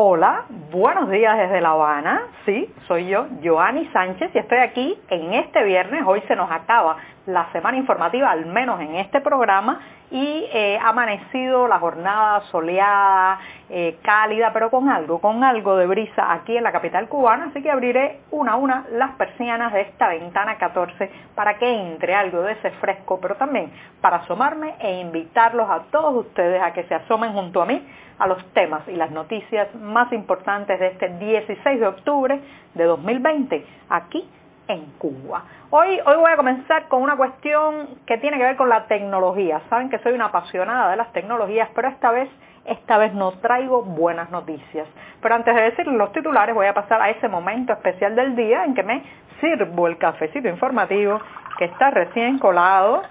Hola, buenos días desde La Habana. Sí, soy yo, Joanny Sánchez, y estoy aquí en este viernes. Hoy se nos acaba la semana informativa, al menos en este programa, y eh, amanecido la jornada soleada, eh, cálida, pero con algo, con algo de brisa aquí en la capital cubana, así que abriré una a una las persianas de esta ventana 14 para que entre algo de ese fresco, pero también para asomarme e invitarlos a todos ustedes a que se asomen junto a mí a los temas y las noticias más importantes de este 16 de octubre de 2020 aquí en Cuba. Hoy, hoy voy a comenzar con una cuestión que tiene que ver con la tecnología. Saben que soy una apasionada de las tecnologías, pero esta vez, esta vez no traigo buenas noticias. Pero antes de decir los titulares, voy a pasar a ese momento especial del día en que me sirvo el cafecito informativo que está recién colado,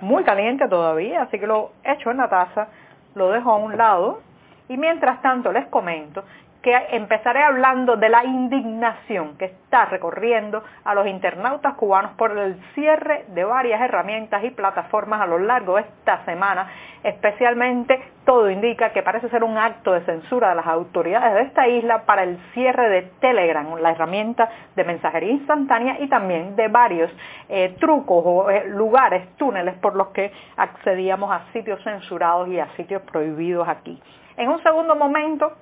muy caliente todavía, así que lo echo en la taza, lo dejo a un lado y mientras tanto les comento que empezaré hablando de la indignación que está recorriendo a los internautas cubanos por el cierre de varias herramientas y plataformas a lo largo de esta semana. Especialmente todo indica que parece ser un acto de censura de las autoridades de esta isla para el cierre de Telegram, la herramienta de mensajería instantánea y también de varios eh, trucos o eh, lugares, túneles por los que accedíamos a sitios censurados y a sitios prohibidos aquí. En un segundo momento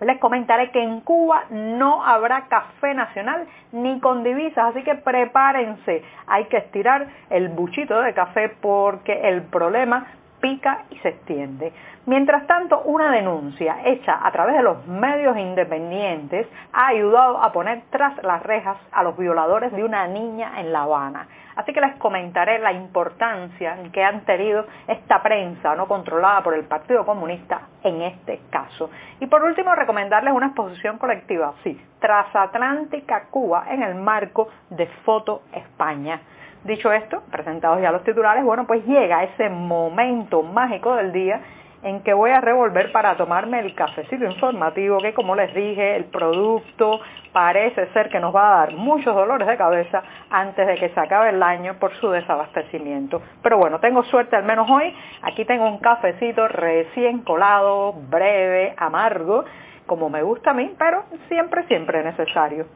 les comentaré que en Cuba no habrá café nacional ni con divisas, así que prepárense. Hay que estirar el buchito de café porque el problema pica y se extiende. Mientras tanto, una denuncia hecha a través de los medios independientes ha ayudado a poner tras las rejas a los violadores de una niña en La Habana. Así que les comentaré la importancia que han tenido esta prensa no controlada por el Partido Comunista en este caso. Y por último, recomendarles una exposición colectiva, sí, Transatlántica Cuba en el marco de Foto España. Dicho esto, presentados ya los titulares, bueno, pues llega ese momento mágico del día en que voy a revolver para tomarme el cafecito informativo que como les dije el producto parece ser que nos va a dar muchos dolores de cabeza antes de que se acabe el año por su desabastecimiento. Pero bueno, tengo suerte al menos hoy. Aquí tengo un cafecito recién colado, breve, amargo, como me gusta a mí, pero siempre, siempre necesario.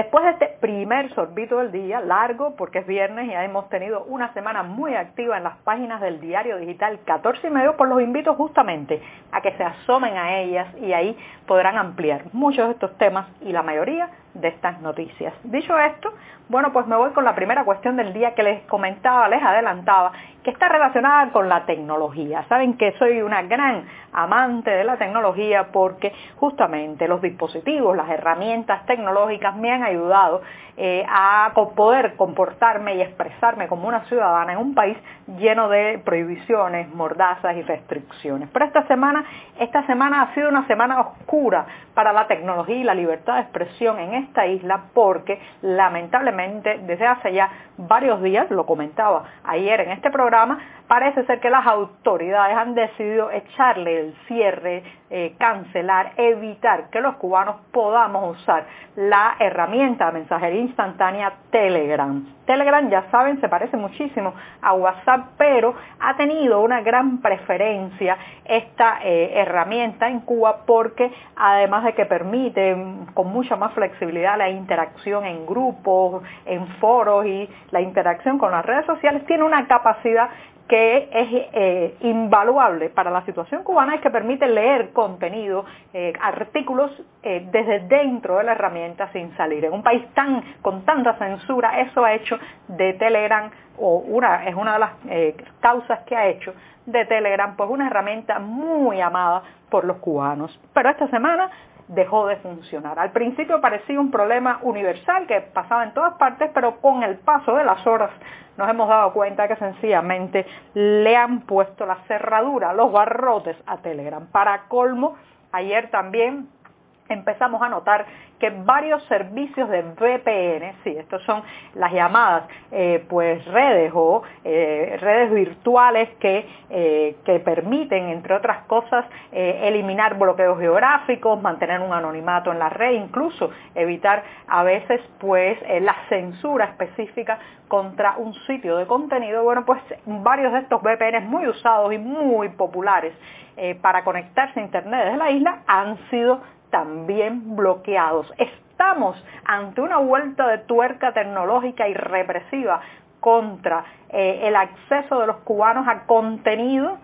Después de este primer sorbito del día, largo porque es viernes y hemos tenido una semana muy activa en las páginas del diario digital 14 y medio, pues los invito justamente a que se asomen a ellas y ahí podrán ampliar muchos de estos temas y la mayoría de estas noticias. Dicho esto, bueno, pues me voy con la primera cuestión del día que les comentaba, les adelantaba, que está relacionada con la tecnología. Saben que soy una gran amante de la tecnología porque justamente los dispositivos, las herramientas tecnológicas me han ayudado eh, a poder comportarme y expresarme como una ciudadana en un país lleno de prohibiciones, mordazas y restricciones. Pero esta semana, esta semana ha sido una semana oscura para la tecnología y la libertad de expresión en esta isla porque lamentablemente desde hace ya varios días, lo comentaba ayer en este programa, parece ser que las autoridades han decidido echarle el cierre, eh, cancelar, evitar que los cubanos podamos usar la herramienta de mensajería instantánea Telegram. Telegram, ya saben, se parece muchísimo a WhatsApp, pero ha tenido una gran preferencia esta eh, herramienta en Cuba porque además de que permite con mucha más flexibilidad la interacción en grupos, en foros y la interacción con las redes sociales, tiene una capacidad que es eh, invaluable para la situación cubana y que permite leer contenido, eh, artículos eh, desde dentro de la herramienta sin salir. En un país tan con tanta censura, eso ha hecho de Telegram, o una, es una de las causas que ha hecho de Telegram, pues una herramienta muy amada por los cubanos. Pero esta semana dejó de funcionar. Al principio parecía un problema universal que pasaba en todas partes, pero con el paso de las horas nos hemos dado cuenta que sencillamente le han puesto la cerradura, los barrotes a Telegram. Para colmo, ayer también empezamos a notar que varios servicios de VPN, sí, estos son las llamadas eh, pues redes o eh, redes virtuales que, eh, que, permiten, entre otras cosas, eliminar bloqueos geográficos, mantener un anonimato en la red, incluso evitar a veces pues la censura específica contra un sitio de contenido. Bueno, pues varios de estos VPN muy usados y muy populares para conectarse a Internet desde la isla han sido también bloqueados. Estamos ante una vuelta de tuerca tecnológica y represiva contra eh, el acceso de los cubanos a contenido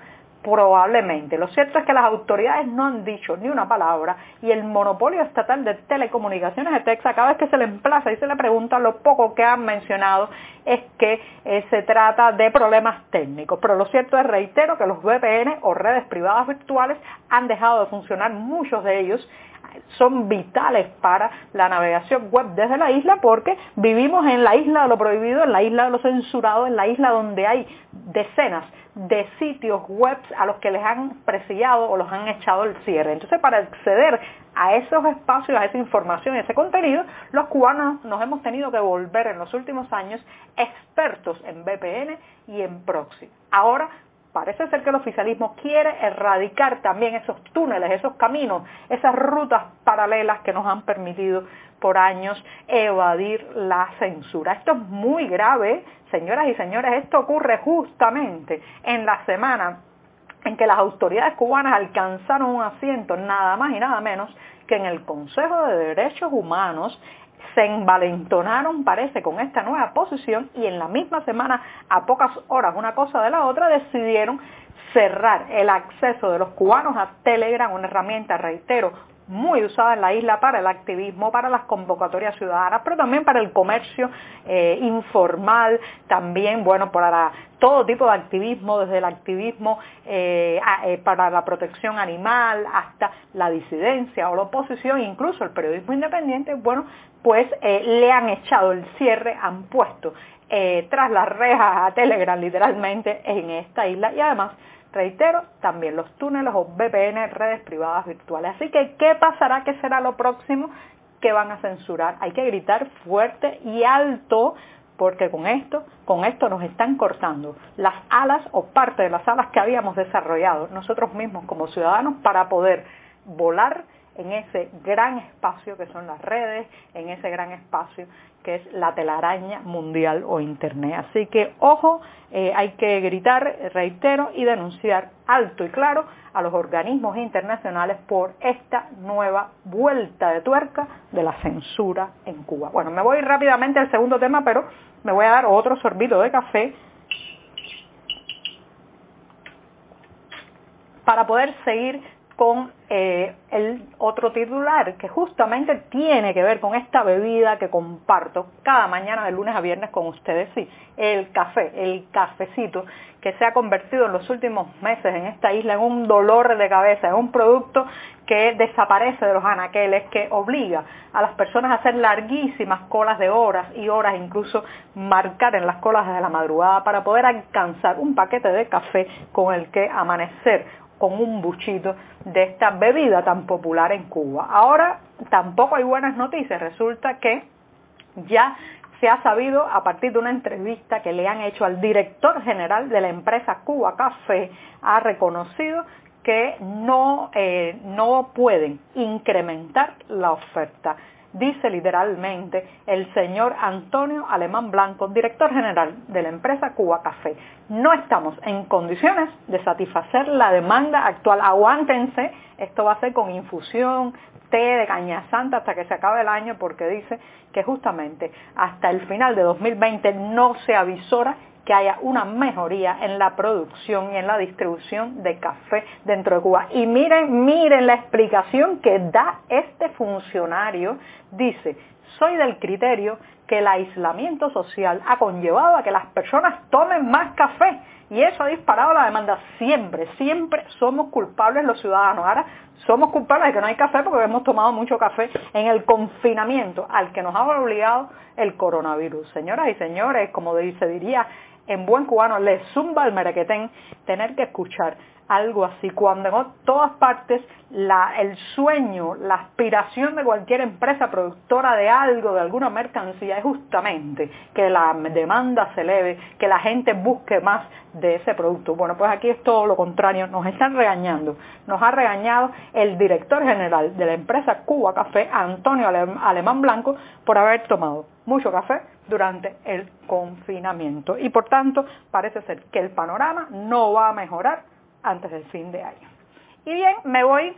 Probablemente. Lo cierto es que las autoridades no han dicho ni una palabra y el monopolio estatal de telecomunicaciones de Texas, cada vez que se le emplaza y se le pregunta, lo poco que han mencionado es que eh, se trata de problemas técnicos. Pero lo cierto es, reitero, que los VPN o redes privadas virtuales han dejado de funcionar, muchos de ellos son vitales para la navegación web desde la isla porque vivimos en la isla de lo prohibido, en la isla de lo censurado, en la isla donde hay decenas de sitios web a los que les han presillado o los han echado el cierre. Entonces, para acceder a esos espacios, a esa información, a ese contenido, los cubanos nos hemos tenido que volver en los últimos años expertos en VPN y en proxy. Ahora parece ser que el oficialismo quiere erradicar también esos túneles, esos caminos, esas rutas paralelas que nos han permitido por años evadir la censura. Esto es muy grave, señoras y señores, esto ocurre justamente en la semana en que las autoridades cubanas alcanzaron un asiento nada más y nada menos que en el Consejo de Derechos Humanos se envalentonaron, parece, con esta nueva posición y en la misma semana, a pocas horas una cosa de la otra, decidieron cerrar el acceso de los cubanos a Telegram, una herramienta, reitero, muy usada en la isla para el activismo, para las convocatorias ciudadanas, pero también para el comercio eh, informal, también, bueno, para todo tipo de activismo, desde el activismo eh, eh, para la protección animal hasta la disidencia o la oposición, incluso el periodismo independiente, bueno, pues le han echado el cierre, han puesto tras las rejas a Telegram literalmente en esta isla y además Reitero, también los túneles o VPN, redes privadas virtuales. Así que, ¿qué pasará? ¿Qué será lo próximo que van a censurar? Hay que gritar fuerte y alto porque con esto, con esto nos están cortando las alas o parte de las alas que habíamos desarrollado nosotros mismos como ciudadanos para poder volar en ese gran espacio que son las redes, en ese gran espacio que es la telaraña mundial o Internet. Así que ojo, eh, hay que gritar, reitero, y denunciar alto y claro a los organismos internacionales por esta nueva vuelta de tuerca de la censura en Cuba. Bueno, me voy rápidamente al segundo tema, pero me voy a dar otro sorbito de café para poder seguir con eh, el otro titular que justamente tiene que ver con esta bebida que comparto cada mañana de lunes a viernes con ustedes, sí, el café, el cafecito que se ha convertido en los últimos meses en esta isla en un dolor de cabeza, en un producto que desaparece de los anaqueles, que obliga a las personas a hacer larguísimas colas de horas y horas, incluso marcar en las colas desde la madrugada para poder alcanzar un paquete de café con el que amanecer con un buchito de esta bebida tan popular en Cuba. Ahora tampoco hay buenas noticias, resulta que ya se ha sabido a partir de una entrevista que le han hecho al director general de la empresa Cuba Café, ha reconocido que no, eh, no pueden incrementar la oferta dice literalmente el señor Antonio Alemán Blanco, director general de la empresa Cuba Café. No estamos en condiciones de satisfacer la demanda actual. Aguántense, esto va a ser con infusión, té de caña santa hasta que se acabe el año porque dice que justamente hasta el final de 2020 no se avisora que haya una mejoría en la producción y en la distribución de café dentro de Cuba. Y miren, miren la explicación que da este funcionario. Dice, soy del criterio que el aislamiento social ha conllevado a que las personas tomen más café y eso ha disparado la demanda. Siempre, siempre somos culpables los ciudadanos. Ahora somos culpables de que no hay café porque hemos tomado mucho café en el confinamiento al que nos ha obligado el coronavirus. Señoras y señores, como se diría en buen cubano le zumba al merequetén tener que escuchar algo así, cuando en todas partes el sueño, la aspiración de cualquier empresa productora de algo, de alguna mercancía, es justamente que la demanda se eleve, que la gente busque más de ese producto. Bueno, pues aquí es todo lo contrario, nos están regañando. Nos ha regañado el director general de la empresa Cuba Café, Antonio Alemán Blanco, por haber tomado mucho café durante el confinamiento. Y por tanto, parece ser que el panorama no va a mejorar antes del fin de año. Y bien, me voy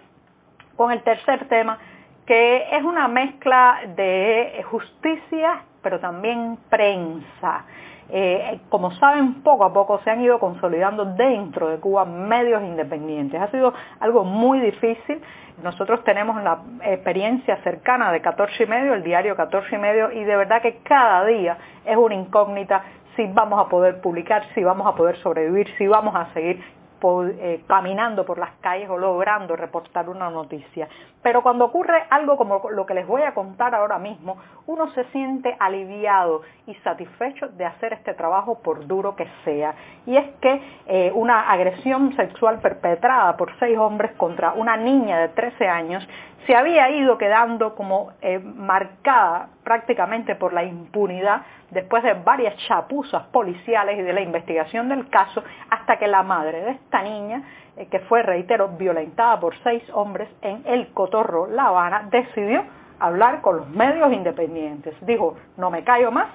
con el tercer tema, que es una mezcla de justicia, pero también prensa. Eh, como saben, poco a poco se han ido consolidando dentro de Cuba medios independientes. Ha sido algo muy difícil. Nosotros tenemos la experiencia cercana de 14 y medio, el diario 14 y medio, y de verdad que cada día es una incógnita si vamos a poder publicar, si vamos a poder sobrevivir, si vamos a seguir eh, caminando por las calles o logrando reportar una noticia. Pero cuando ocurre algo como lo que les voy a contar ahora mismo, uno se siente aliviado y satisfecho de hacer este trabajo por duro que sea. Y es que eh, una agresión sexual perpetrada por seis hombres contra una niña de 13 años se había ido quedando como eh, marcada prácticamente por la impunidad después de varias chapuzas policiales y de la investigación del caso, hasta que la madre de esta niña, eh, que fue, reitero, violentada por seis hombres en El Cotorro, La Habana, decidió hablar con los medios independientes. Dijo, no me callo más,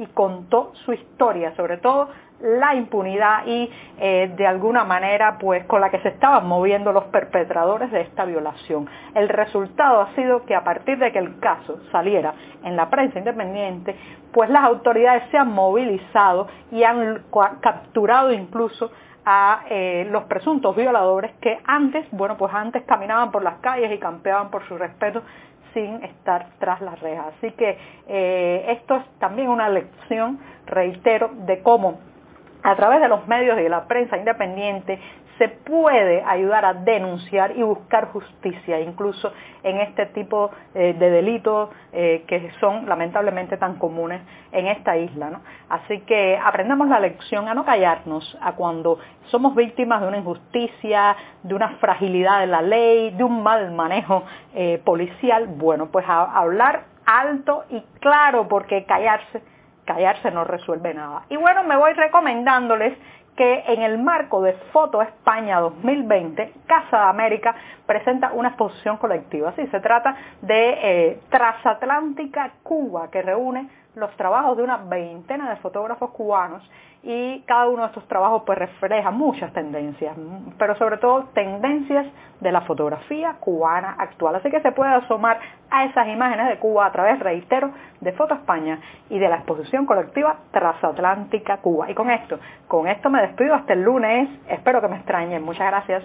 y contó su historia, sobre todo la impunidad y eh, de alguna manera pues con la que se estaban moviendo los perpetradores de esta violación. El resultado ha sido que a partir de que el caso saliera en la prensa independiente, pues las autoridades se han movilizado y han capturado incluso a eh, los presuntos violadores que antes, bueno, pues antes caminaban por las calles y campeaban por su respeto sin estar tras las rejas. Así que eh, esto es también una lección, reitero, de cómo a través de los medios y de la prensa independiente se puede ayudar a denunciar y buscar justicia, incluso en este tipo eh, de delitos eh, que son lamentablemente tan comunes en esta isla. Así que aprendamos la lección a no callarnos, a cuando somos víctimas de una injusticia, de una fragilidad de la ley, de un mal manejo eh, policial, bueno, pues a hablar alto y claro, porque callarse callarse no resuelve nada. Y bueno, me voy recomendándoles que en el marco de Foto España 2020, Casa de América presenta una exposición colectiva. Sí, se trata de eh, Transatlántica Cuba, que reúne los trabajos de una veintena de fotógrafos cubanos y cada uno de estos trabajos pues refleja muchas tendencias, pero sobre todo tendencias de la fotografía cubana actual. Así que se puede asomar a esas imágenes de Cuba a través, reitero, de Foto España y de la exposición colectiva Transatlántica Cuba. Y con esto, con esto me despido hasta el lunes. Espero que me extrañen. Muchas gracias.